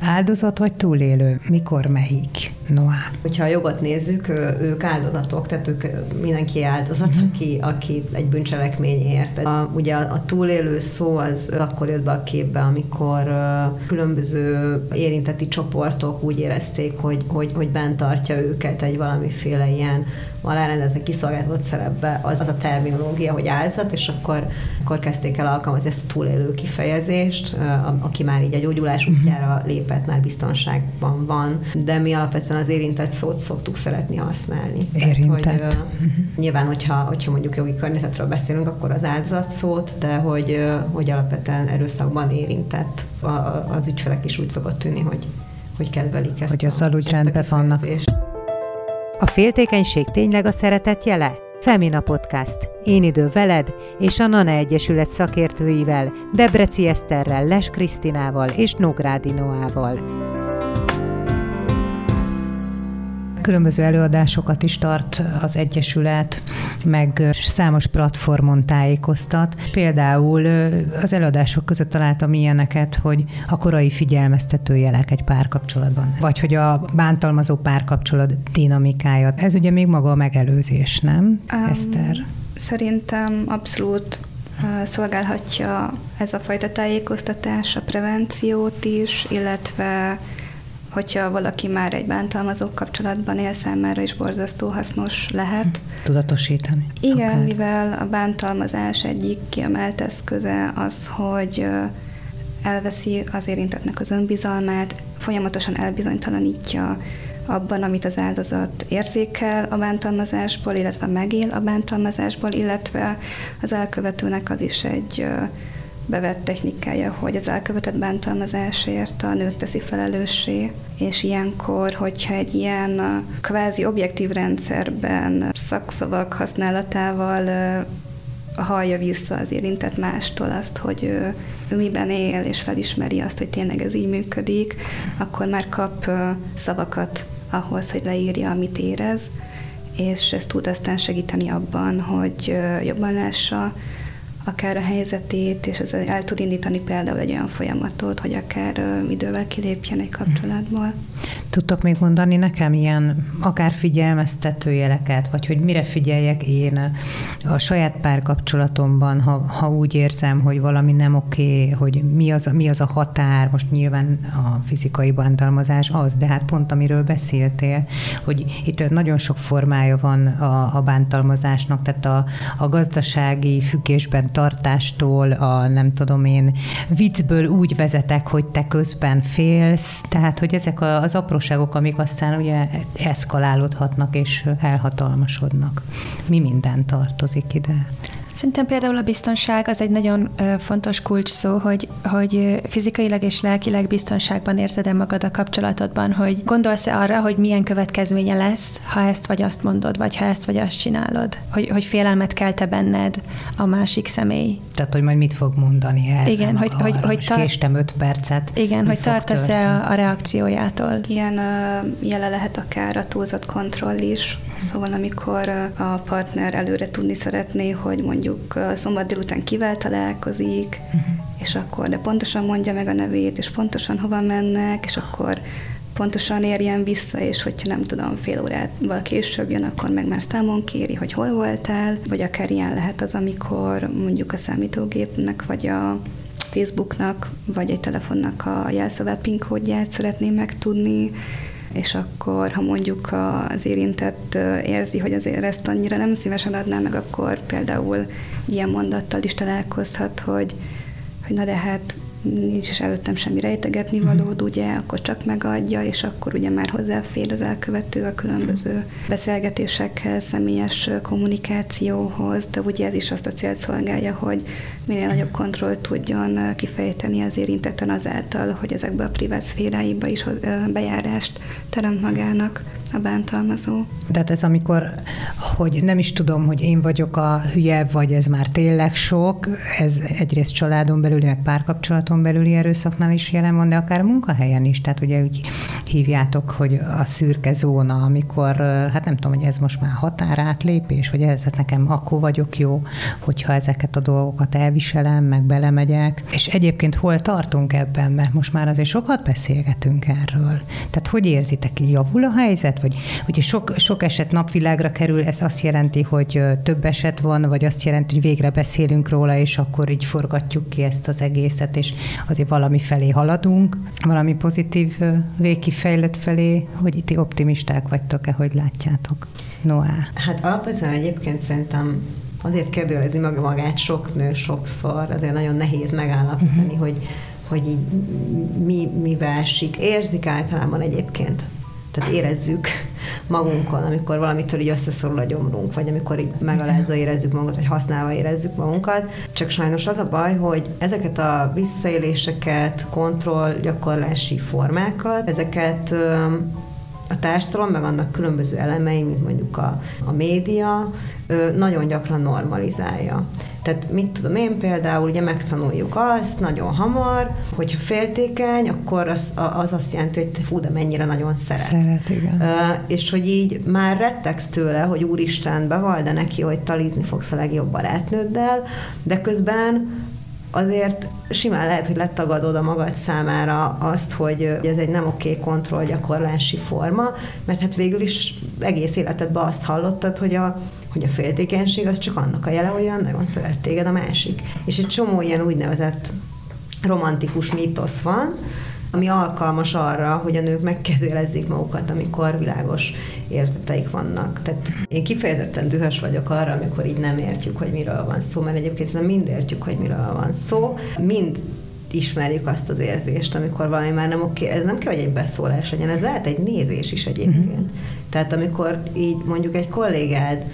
Áldozat vagy túlélő? Mikor melyik? Noá. Hogyha a jogot nézzük, ők áldozatok, tehát ők mindenki áldozat, uh-huh. aki, aki egy bűncselekményért. A, ugye a, a túlélő szó az akkor jött be a képbe, amikor uh, különböző érinteti csoportok úgy érezték, hogy, hogy, hogy bent tartja őket egy valamiféle ilyen alárendelt vagy kiszolgáltatott szerepbe az, az a terminológia, hogy áldozat, és akkor, akkor kezdték el alkalmazni ezt a túlélő kifejezést, aki már így a gyógyulás mhm. útjára lépett, már biztonságban van, de mi alapvetően az érintett szót szoktuk szeretni használni. Érintett. Tehát, hogy, uh, nyilván, hogyha, hogyha mondjuk jogi környezetről beszélünk, akkor az áldozat szót, de hogy, hogy alapvetően erőszakban érintett az ügyfelek is úgy szokott tűnni, hogy, hogy kedvelik ezt Hogy azzal úgy rendben vannak. A féltékenység tényleg a szeretet jele? Femina Podcast. Én idő veled és a Nana Egyesület szakértőivel, Debreci Eszterrel, Les Krisztinával és Nógrádi Noával. Különböző előadásokat is tart az Egyesület, meg számos platformon tájékoztat. Például az előadások között találtam ilyeneket, hogy a korai figyelmeztető jelek egy párkapcsolatban, vagy hogy a bántalmazó párkapcsolat dinamikája. Ez ugye még maga a megelőzés, nem, um, Eszter? Szerintem abszolút szolgálhatja ez a fajta tájékoztatás a prevenciót is, illetve hogyha valaki már egy bántalmazó kapcsolatban él, számára is borzasztó hasznos lehet. Tudatosítani. Igen, akár. mivel a bántalmazás egyik kiemelt eszköze az, hogy elveszi az érintetnek az önbizalmát, folyamatosan elbizonytalanítja abban, amit az áldozat érzékel a bántalmazásból, illetve megél a bántalmazásból, illetve az elkövetőnek az is egy bevett technikája, hogy az elkövetett bántalmazásért a nőt teszi felelőssé, és ilyenkor, hogyha egy ilyen kvázi objektív rendszerben szakszavak használatával hallja vissza az érintett mástól azt, hogy ő, ő miben él, és felismeri azt, hogy tényleg ez így működik, akkor már kap szavakat ahhoz, hogy leírja, amit érez, és ez tud aztán segíteni abban, hogy jobban lássa, akár a helyzetét, és ez el tud indítani például egy olyan folyamatot, hogy akár idővel kilépjen egy kapcsolatból. Tudtok még mondani nekem ilyen akár figyelmeztető jeleket, vagy hogy mire figyeljek én a saját párkapcsolatomban, ha, ha úgy érzem, hogy valami nem oké, hogy mi az, mi az a határ, most nyilván a fizikai bántalmazás az, de hát pont amiről beszéltél, hogy itt nagyon sok formája van a, a bántalmazásnak, tehát a, a gazdasági függésben tartástól, a nem tudom én, viccből úgy vezetek, hogy te közben félsz, tehát hogy ezek az apróságok, amik aztán ugye eszkalálódhatnak és elhatalmasodnak. Mi minden tartozik ide? Szerintem például a biztonság az egy nagyon fontos kulcs szó, hogy, hogy fizikailag és lelkileg biztonságban érzed-e magad a kapcsolatodban, hogy gondolsz-e arra, hogy milyen következménye lesz, ha ezt vagy azt mondod, vagy ha ezt vagy azt csinálod, hogy, hogy félelmet kelte benned a másik személy. Tehát, hogy majd mit fog mondani el. Igen, hogy, hogy, hogy tar- késtem öt percet. Igen, hogy tartasz-e a, a reakciójától. Ilyen jele lehet akár a túlzott kontroll is, Szóval amikor a partner előre tudni szeretné, hogy mondjuk szombat délután kivel találkozik, uh-huh. és akkor de pontosan mondja meg a nevét, és pontosan hova mennek, és akkor pontosan érjen vissza, és hogyha nem tudom, fél órával később jön, akkor meg már számon kéri, hogy hol voltál, vagy akár ilyen lehet az, amikor mondjuk a számítógépnek, vagy a Facebooknak, vagy egy telefonnak a jelszavát, PIN kódját szeretném megtudni, és akkor, ha mondjuk az érintett érzi, hogy azért ezt annyira nem szívesen adná meg, akkor például ilyen mondattal is találkozhat, hogy, hogy na de hát nincs is előttem semmi rejtegetni mhm. valód, ugye, akkor csak megadja, és akkor ugye már hozzáfér az elkövető a különböző beszélgetésekhez, személyes kommunikációhoz, de ugye ez is azt a célt szolgálja, hogy minél nagyobb kontrollt tudjon kifejteni az érintetten azáltal, hogy ezekbe a privát szféráiba is bejárást teremt magának a bántalmazó. Tehát ez amikor, hogy nem is tudom, hogy én vagyok a hülye, vagy ez már tényleg sok, ez egyrészt családon belüli, meg párkapcsolaton belüli erőszaknál is jelen van, de akár munkahelyen is. Tehát ugye úgy hívjátok, hogy a szürke zóna, amikor, hát nem tudom, hogy ez most már határátlépés, vagy ez hát nekem akkor vagyok jó, hogyha ezeket a dolgokat elviselem, meg belemegyek. És egyébként hol tartunk ebben, mert most már azért sokat beszélgetünk erről. Tehát hogy érzitek, javul a helyzet, vagy ugye sok, sok eset napvilágra kerül, ez azt jelenti, hogy több eset van, vagy azt jelenti, hogy végre beszélünk róla, és akkor így forgatjuk ki ezt az egészet, és azért valami felé haladunk, valami pozitív végkifejlet felé, hogy itt optimisták vagytok-e, hogy látjátok? Noá. Hát alapvetően egyébként szerintem azért kérdőjelezi maga magát sok nő sokszor, azért nagyon nehéz megállapítani, uh-huh. hogy, hogy így mi, mi esik. Érzik általában egyébként tehát érezzük magunkon, amikor valamitől így összeszorul a gyomrunk, vagy amikor így megalázva érezzük magunkat, vagy használva érezzük magunkat. Csak sajnos az a baj, hogy ezeket a visszaéléseket, kontroll gyakorlási formákat, ezeket a társadalom, meg annak különböző elemei, mint mondjuk a, a média, nagyon gyakran normalizálja. Tehát mit tudom én például, ugye megtanuljuk azt nagyon hamar, hogyha féltékeny, akkor az, az azt jelenti, hogy fú, de mennyire nagyon szeret. Szeret, igen. És hogy így már rettegsz tőle, hogy úristen, bevald neki, hogy talizni fogsz a legjobb barátnőddel, de közben azért simán lehet, hogy letagadod a magad számára azt, hogy ez egy nem oké okay kontrollgyakorlási forma, mert hát végül is egész életedben azt hallottad, hogy a hogy a féltékenység az csak annak a jele, hogy olyan nagyon szeret téged a másik. És egy csomó ilyen úgynevezett romantikus mítosz van, ami alkalmas arra, hogy a nők megkérdőjelezzék magukat, amikor világos érzeteik vannak. Tehát én kifejezetten dühös vagyok arra, amikor így nem értjük, hogy miről van szó, mert egyébként nem mind értjük, hogy miről van szó, mind ismerjük azt az érzést, amikor valami már nem oké, ez nem kell, hogy egy beszólás legyen, ez lehet egy nézés is egyébként. Mm-hmm. Tehát amikor így mondjuk egy kollégád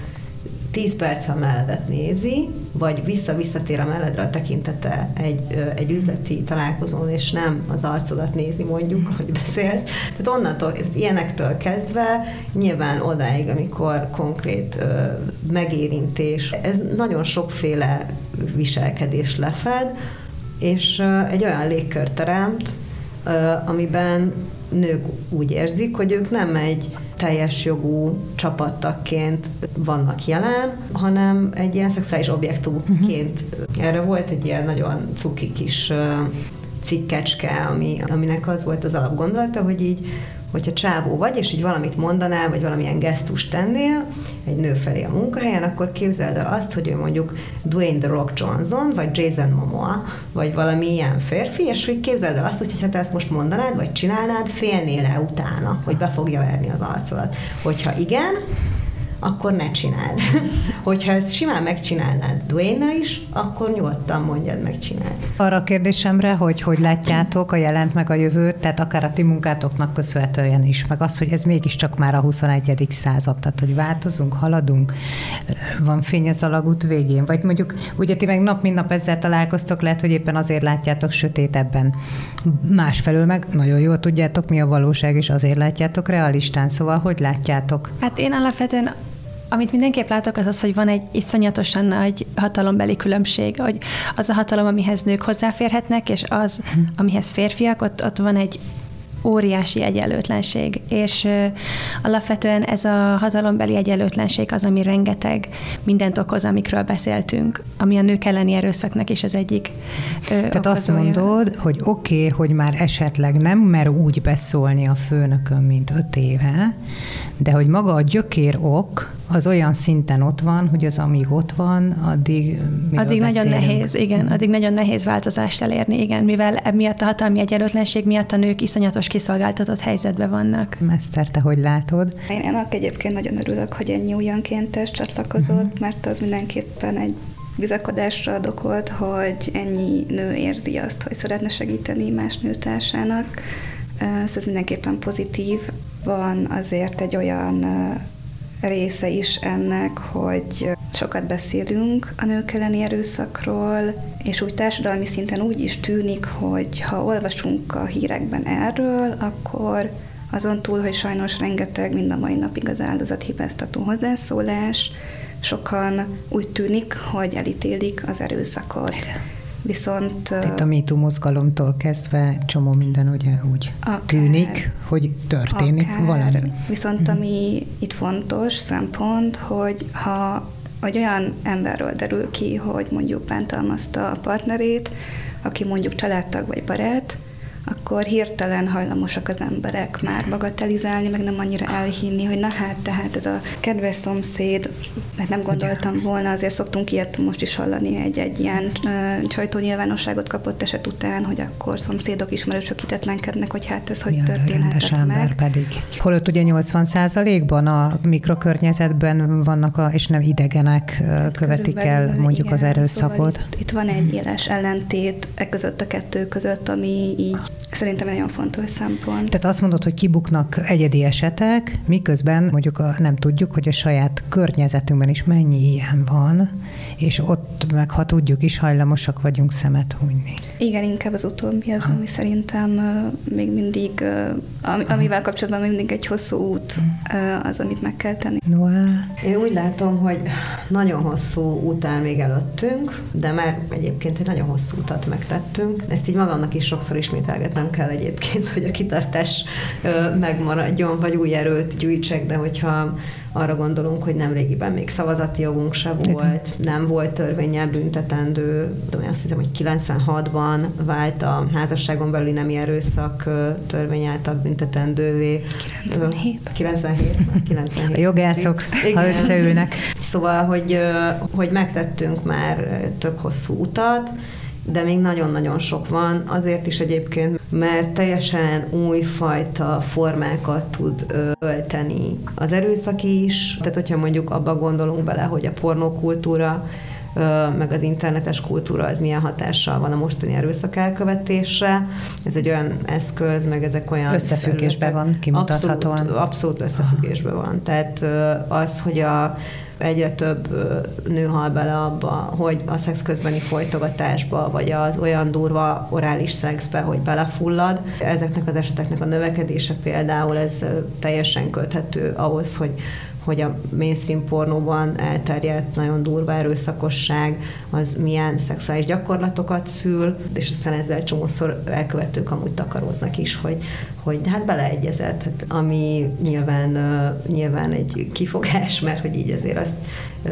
10 perc a melledet nézi, vagy vissza-visszatér a melledre a tekintete egy, egy üzleti találkozón, és nem az arcodat nézi mondjuk, hogy beszélsz. Tehát onnantól, ilyenektől kezdve nyilván odáig, amikor konkrét ö, megérintés, ez nagyon sokféle viselkedés lefed, és ö, egy olyan légkört teremt, ö, amiben nők úgy érzik, hogy ők nem egy teljes jogú csapattaként vannak jelen, hanem egy ilyen szexuális objektumként. Uh-huh. Erre volt egy ilyen nagyon cuki kis cikkecske, ami, aminek az volt az alapgondolata, hogy így hogyha csávó vagy, és így valamit mondanál, vagy valamilyen gesztust tennél egy nő felé a munkahelyen, akkor képzeld el azt, hogy ő mondjuk Dwayne The Rock Johnson, vagy Jason Momoa, vagy valami ilyen férfi, és hogy képzeld el azt, hogy ha te ezt most mondanád, vagy csinálnád, félnél-e utána, hogy be fogja verni az arcodat. Hogyha igen, akkor ne csináld. Hogyha ezt simán megcsinálnád dwayne is, akkor nyugodtan mondjad, megcsináld. Arra a kérdésemre, hogy hogy látjátok a jelent meg a jövőt, tehát akár a ti munkátoknak köszönhetően is, meg az, hogy ez mégiscsak már a 21. század, tehát hogy változunk, haladunk, van fény az alagút végén, vagy mondjuk ugye ti meg nap mint nap ezzel találkoztok, lehet, hogy éppen azért látjátok sötétebben. Másfelől meg nagyon jól tudjátok, mi a valóság, és azért látjátok realistán, szóval hogy látjátok? Hát én alapvetően amit mindenképp látok, az az, hogy van egy iszonyatosan nagy hatalombeli különbség, hogy az a hatalom, amihez nők hozzáférhetnek, és az, amihez férfiak, ott, ott van egy óriási egyenlőtlenség, és alapvetően ez a hatalombeli egyenlőtlenség az, ami rengeteg mindent okoz, amikről beszéltünk, ami a nők elleni erőszaknak is az egyik Tehát okozója. azt mondod, hogy oké, okay, hogy már esetleg nem mer úgy beszólni a főnökön, mint öt éve, de hogy maga a gyökér ok, az olyan szinten ott van, hogy az amíg ott van, addig Addig nagyon nehéz, igen, addig nagyon nehéz változást elérni, igen, mivel emiatt a hatalmi egyenlőtlenség miatt a nők iszonyatos kiszolgáltatott helyzetben vannak. Mester, te hogy látod? Én ennek egyébként nagyon örülök, hogy ennyi újonkéntes csatlakozott, uh-huh. mert az mindenképpen egy bizakodásra ad okot, hogy ennyi nő érzi azt, hogy szeretne segíteni más nőtársának. Szóval ez mindenképpen pozitív. Van azért egy olyan része is ennek, hogy sokat beszélünk a nők elleni erőszakról, és úgy társadalmi szinten úgy is tűnik, hogy ha olvasunk a hírekben erről, akkor azon túl, hogy sajnos rengeteg mind a mai napig az áldozat hibáztató hozzászólás, sokan úgy tűnik, hogy elítélik az erőszakot. Viszont... Itt a MeToo mozgalomtól kezdve csomó minden ugye úgy akár, tűnik, hogy történik akár. valami. Viszont mhm. ami itt fontos szempont, hogy ha vagy olyan emberről derül ki, hogy mondjuk bántalmazta a partnerét, aki mondjuk családtag vagy barát, akkor hirtelen hajlamosak az emberek már bagatelizálni, meg nem annyira elhinni, hogy na hát, tehát ez a kedves szomszéd, mert nem gondoltam volna, azért szoktunk ilyet most is hallani egy, egy ilyen csajtó nyilvánosságot kapott eset után, hogy akkor szomszédok, ismerősök hitetlenkednek, hogy hát ez hogy ja, történhetett meg. pedig. Holott ugye 80 ban a mikrokörnyezetben vannak, a, és nem idegenek követik el mondjuk igen, az erőszakot. Szóval itt, itt van egy éles ellentét e között a kettő között, ami így Szerintem egy nagyon fontos szempont. Tehát azt mondod, hogy kibuknak egyedi esetek, miközben mondjuk a, nem tudjuk, hogy a saját környezetünkben is mennyi ilyen van, és ott meg, ha tudjuk is, hajlamosak vagyunk szemet hunyni. Igen, inkább az utóbbi az, ha. ami szerintem még mindig, uh, amivel kapcsolatban még mindig egy hosszú út az, amit meg kell tenni. Noá. Én úgy látom, hogy nagyon hosszú után még előttünk, de már egyébként egy nagyon hosszú utat megtettünk. Ezt így magamnak is sokszor ismételgetnem kell egyébként, hogy a kitartás megmaradjon, vagy új erőt gyűjtsek, de hogyha arra gondolunk, hogy nem régiben még szavazati jogunk se volt, nem volt törvényel büntetendő, de azt hiszem, hogy 96-ban vált a házasságon belüli nemi erőszak törvény által büntetendővé. 97. 97? 97. A jogászok, Igen. ha összeülnek. Szóval, hogy, hogy megtettünk már tök hosszú utat, de még nagyon-nagyon sok van, azért is egyébként, mert teljesen újfajta formákat tud ölteni az erőszak is, tehát hogyha mondjuk abba gondolunk bele, hogy a pornókultúra meg az internetes kultúra, az milyen hatással van a mostani erőszak elkövetésre. Ez egy olyan eszköz, meg ezek olyan... Összefüggésben van, kimutathatóan. Abszolút, abszolút összefüggésben van. Tehát az, hogy a egyre több nő hal bele abba, hogy a szex közbeni folytogatásba, vagy az olyan durva orális szexbe, hogy belefullad. Ezeknek az eseteknek a növekedése például ez teljesen köthető ahhoz, hogy hogy a mainstream pornóban elterjedt nagyon durva erőszakosság, az milyen szexuális gyakorlatokat szül, és aztán ezzel csomószor elkövetők amúgy takaróznak is, hogy, hogy hát beleegyezett, hát, ami nyilván, nyilván egy kifogás, mert hogy így azért azt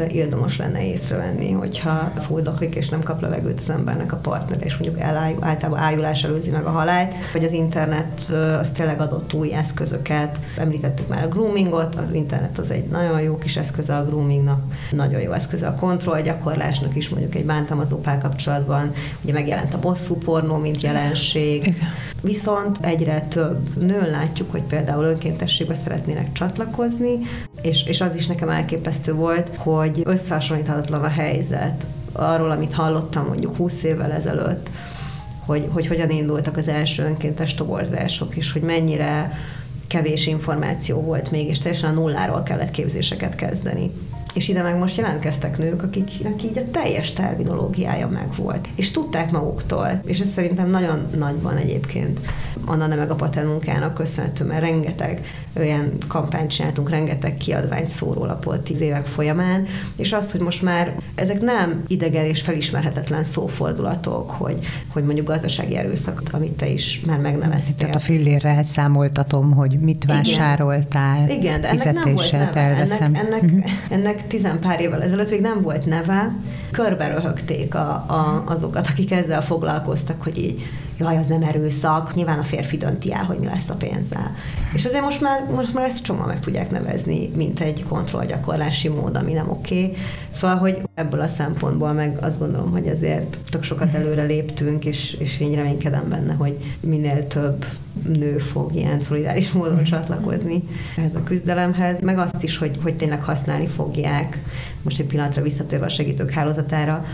érdemes lenne észrevenni, hogyha fuldoklik és nem kap levegőt az embernek a partner, és mondjuk elájú, általában ájulás előzi meg a halált, hogy az internet az tényleg adott új eszközöket. Említettük már a groomingot, az internet az egy nagyon jó kis eszköze a groomingnak, nagyon jó eszköze a kontrollgyakorlásnak is, mondjuk egy bántalmazó kapcsolatban. Ugye megjelent a bosszú pornó, mint jelenség. Viszont egyre több nőn látjuk, hogy például önkéntességbe szeretnének csatlakozni, és, és az is nekem elképesztő volt, hogy összehasonlíthatatlan a helyzet arról, amit hallottam mondjuk 20 évvel ezelőtt, hogy, hogy hogyan indultak az első önkéntes toborzások, és hogy mennyire kevés információ volt még, és teljesen a nulláról kellett képzéseket kezdeni. És ide meg most jelentkeztek nők, akiknek így a teljes terminológiája megvolt, és tudták maguktól, és ez szerintem nagyon nagy van egyébként Anna nem meg a Paten munkának köszönhető, mert rengeteg olyan kampányt csináltunk, rengeteg kiadványt, szórólapot tíz évek folyamán, és az, hogy most már ezek nem idegen és felismerhetetlen szófordulatok, hogy, hogy mondjuk gazdasági erőszak, amit te is már megneveztél. Tehát a fillérre számoltatom, hogy mit vásároltál, Igen, Igen de ennek nem volt neve. Ennek, ennek, uh-huh. ennek tizen pár évvel ezelőtt még nem volt neve, körbe röhögték a, a, azokat, akik ezzel foglalkoztak, hogy így jaj, az nem erőszak, nyilván a férfi dönti el, hogy mi lesz a pénzzel. És azért most már, most már ezt csomó meg tudják nevezni, mint egy kontrollgyakorlási mód, ami nem oké. Okay. Szóval, hogy ebből a szempontból meg azt gondolom, hogy azért tök sokat előre léptünk, és, és én reménykedem benne, hogy minél több nő fog ilyen szolidáris módon csatlakozni ehhez a küzdelemhez, meg azt is, hogy, hogy tényleg használni fogják, most egy pillanatra visszatérve a segítők hálózatára,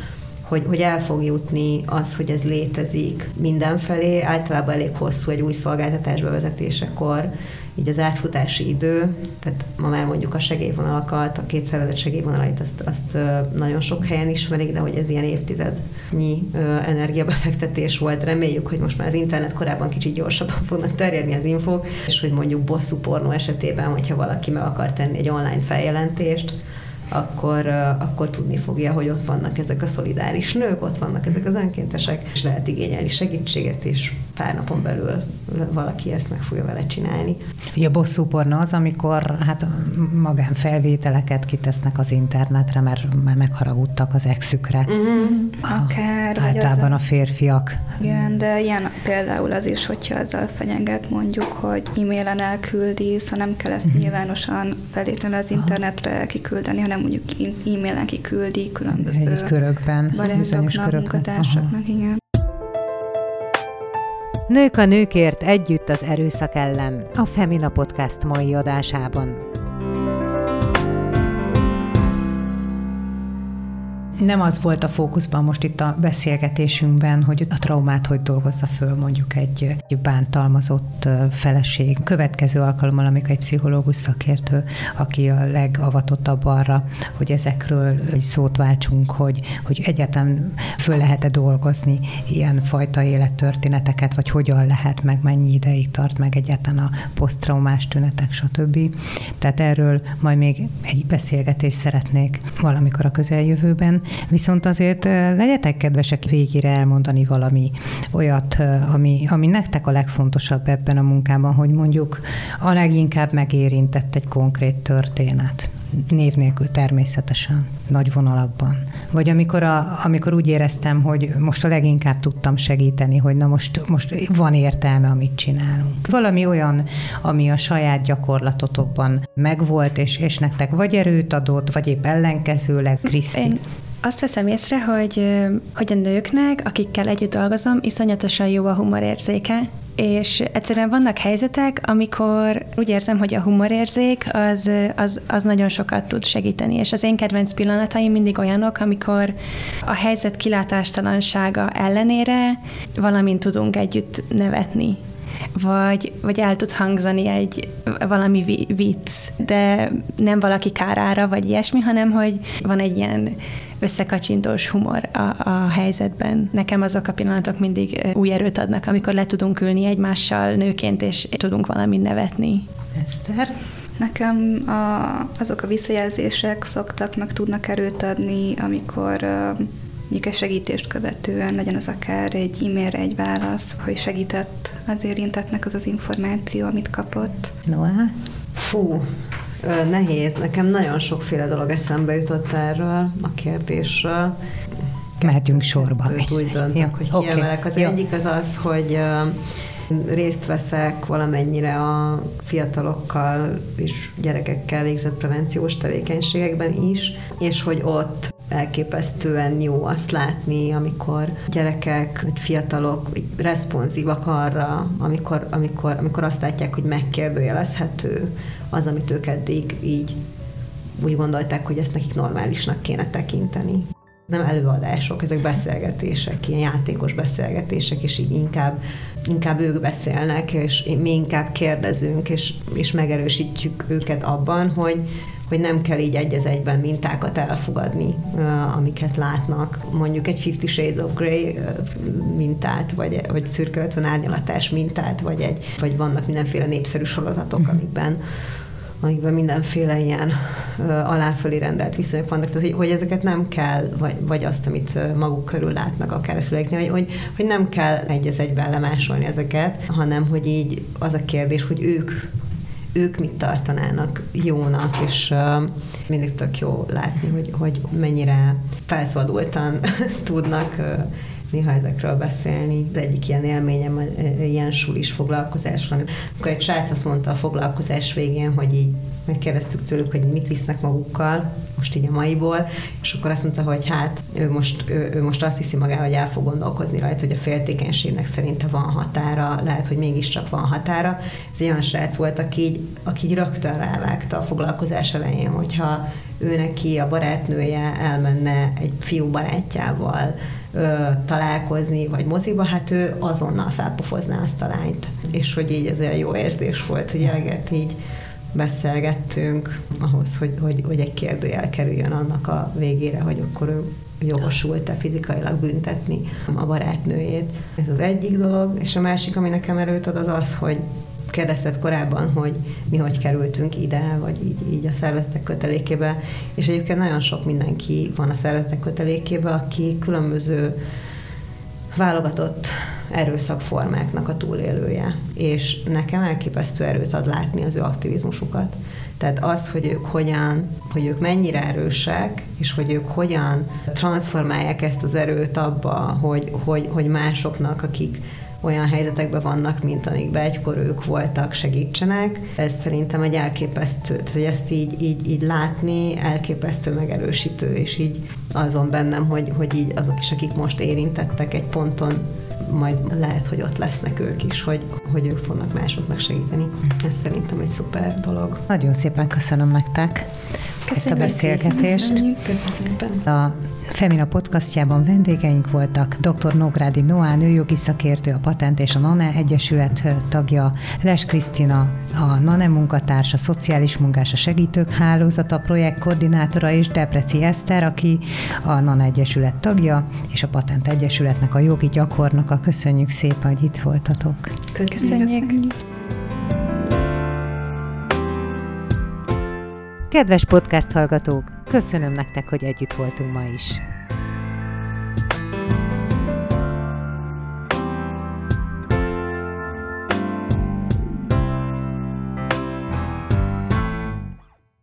hogy, hogy el fog jutni az, hogy ez létezik mindenfelé. Általában elég hosszú egy új szolgáltatás bevezetésekor, így az átfutási idő, tehát ma már mondjuk a segélyvonalakat, a kétszervezett segélyvonalait azt, azt nagyon sok helyen ismerik, de hogy ez ilyen évtizednyi energiabefektetés volt. Reméljük, hogy most már az internet korábban kicsit gyorsabban fognak terjedni az infók, és hogy mondjuk bosszú pornó esetében, hogyha valaki meg akar tenni egy online feljelentést, akkor, akkor tudni fogja, hogy ott vannak ezek a szolidáris nők, ott vannak ezek az önkéntesek, és lehet igényelni segítséget, és pár napon belül valaki ezt meg fogja vele csinálni. Ugye a bosszúporna az, amikor hát magánfelvételeket kitesznek az internetre, mert már megharagudtak az exükre. Uh-huh. Akár. Általában a, a férfiak. Igen, de ilyen például az is, hogyha ezzel fenyeget mondjuk, hogy e-mailen elküldi, szóval nem kell ezt uh-huh. nyilvánosan feltétlenül az internetre kiküldeni, hanem mondjuk e-mailen kiküldi különböző Egy körökben, barátoknak, munkatársaknak, igen. Nők a nőkért együtt az erőszak ellen a Femina Podcast mai adásában. Nem az volt a fókuszban most itt a beszélgetésünkben, hogy a traumát hogy dolgozza föl mondjuk egy, egy bántalmazott feleség. Következő alkalommal, amikor egy pszichológus szakértő, aki a legavatottabb arra, hogy ezekről egy szót váltsunk, hogy, hogy egyáltalán föl lehet-e dolgozni ilyen fajta élettörténeteket, vagy hogyan lehet, meg mennyi ideig tart meg egyáltalán a posztraumás tünetek, stb. Tehát erről majd még egy beszélgetést szeretnék valamikor a közeljövőben, Viszont azért legyetek kedvesek végére elmondani valami olyat, ami, ami nektek a legfontosabb ebben a munkában, hogy mondjuk a leginkább megérintett egy konkrét történet név nélkül természetesen, nagy vonalakban. Vagy amikor, a, amikor úgy éreztem, hogy most a leginkább tudtam segíteni, hogy na most, most van értelme, amit csinálunk. Valami olyan, ami a saját gyakorlatotokban megvolt, és, és nektek vagy erőt adott, vagy épp ellenkezőleg, Kriszti. Én azt veszem észre, hogy, hogy a nőknek, akikkel együtt dolgozom, iszonyatosan jó a humorérzéke, és egyszerűen vannak helyzetek, amikor úgy érzem, hogy a humorérzék az, az, az nagyon sokat tud segíteni, és az én kedvenc pillanataim mindig olyanok, amikor a helyzet kilátástalansága ellenére valamint tudunk együtt nevetni vagy, vagy el tud hangzani egy valami vicc, de nem valaki kárára, vagy ilyesmi, hanem hogy van egy ilyen összekacsintós humor a, a helyzetben. Nekem azok a pillanatok mindig új erőt adnak, amikor le tudunk ülni egymással nőként, és tudunk valamit nevetni. Eszter? Nekem a, azok a visszajelzések szoktak, meg tudnak erőt adni, amikor mondjuk egy segítést követően legyen az akár egy e-mailre egy válasz, hogy segített az érintetnek az az információ, amit kapott. Noah? Fú, nehéz. Nekem nagyon sokféle dolog eszembe jutott erről a kérdésről. Mehetünk sorba. Úgy döntök, hogy okay. kiemelek. Az Jó. egyik az az, hogy részt veszek valamennyire a fiatalokkal és gyerekekkel végzett prevenciós tevékenységekben is, és hogy ott elképesztően jó azt látni, amikor gyerekek, vagy fiatalok responsívak arra, amikor, amikor, amikor azt látják, hogy megkérdőjelezhető az, amit ők eddig így úgy gondolták, hogy ezt nekik normálisnak kéne tekinteni. Nem előadások, ezek beszélgetések, ilyen játékos beszélgetések, és így inkább, inkább ők beszélnek, és mi inkább kérdezünk, és, és megerősítjük őket abban, hogy, hogy nem kell így egy az egyben mintákat elfogadni, amiket látnak. Mondjuk egy Fifty Shades of Grey mintát, vagy, vagy szürke 50 árnyalatás mintát, vagy, egy, vagy vannak mindenféle népszerű sorozatok, mhm. amikben amikben mindenféle ilyen ö, aláfölé rendelt viszonyok vannak, tehát hogy, hogy ezeket nem kell, vagy, vagy azt, amit maguk körül látnak akár a szüleiknél, hogy, hogy, hogy nem kell egy az egyben lemásolni ezeket, hanem hogy így az a kérdés, hogy ők ők mit tartanának jónak, és uh, mindig tök jó látni, hogy, hogy mennyire felszabadultan tudnak uh, néha ezekről beszélni. Az egyik ilyen élményem, ilyen sulis foglalkozásról, amikor egy srác azt mondta a foglalkozás végén, hogy így megkérdeztük tőlük, hogy mit visznek magukkal, most így a maiból, és akkor azt mondta, hogy hát ő most, ő, ő most azt hiszi magára, hogy el fog gondolkozni rajta, hogy a féltékenységnek szerinte van határa, lehet, hogy mégiscsak van határa. Ez egy olyan srác volt, aki így, aki így rögtön rávágta a foglalkozás elején, hogyha ő neki a barátnője elmenne egy fiú barátjával ö, találkozni, vagy moziba, hát ő azonnal felpofozná azt a lányt. És hogy így ez olyan jó érzés volt, hogy eleget így beszélgettünk ahhoz, hogy, hogy, hogy egy kérdőjel kerüljön annak a végére, hogy akkor ő jogosult-e fizikailag büntetni a barátnőjét. Ez az egyik dolog, és a másik, ami nekem erőt ad, az az, hogy kérdezted korábban, hogy mi hogy kerültünk ide, vagy így, így a szervezetek kötelékébe, és egyébként nagyon sok mindenki van a szervezetek kötelékébe, aki különböző válogatott erőszakformáknak a túlélője. És nekem elképesztő erőt ad látni az ő aktivizmusukat. Tehát az, hogy ők hogyan, hogy ők mennyire erősek, és hogy ők hogyan transformálják ezt az erőt abba, hogy, hogy, hogy másoknak, akik olyan helyzetekben vannak, mint amikben egykor ők voltak, segítsenek. Ez szerintem egy elképesztő, tehát hogy ezt így, így, így látni elképesztő megerősítő, és így azon bennem, hogy, hogy így azok is, akik most érintettek egy ponton, majd lehet, hogy ott lesznek ők is, hogy, hogy ők fognak másoknak segíteni. Ez szerintem egy szuper dolog. Nagyon szépen köszönöm nektek Köszönjük ezt a beszélgetést. Köszönjük szépen. A Femina podcastjában vendégeink voltak dr. Nográdi Noá, nőjogi szakértő, a Patent és a NANE Egyesület tagja, Les Krisztina, a NANE munkatársa, szociális munkás, a segítők hálózata, projektkoordinátora és Depreci Eszter, aki a NANE Egyesület tagja, és a Patent Egyesületnek a jogi gyakornoka. Köszönjük szépen, hogy itt voltatok. Köszönjük. Köszönjük. Kedves podcast hallgatók, köszönöm nektek, hogy együtt voltunk ma is.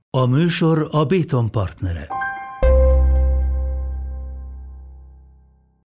A műsor a Béton partnere.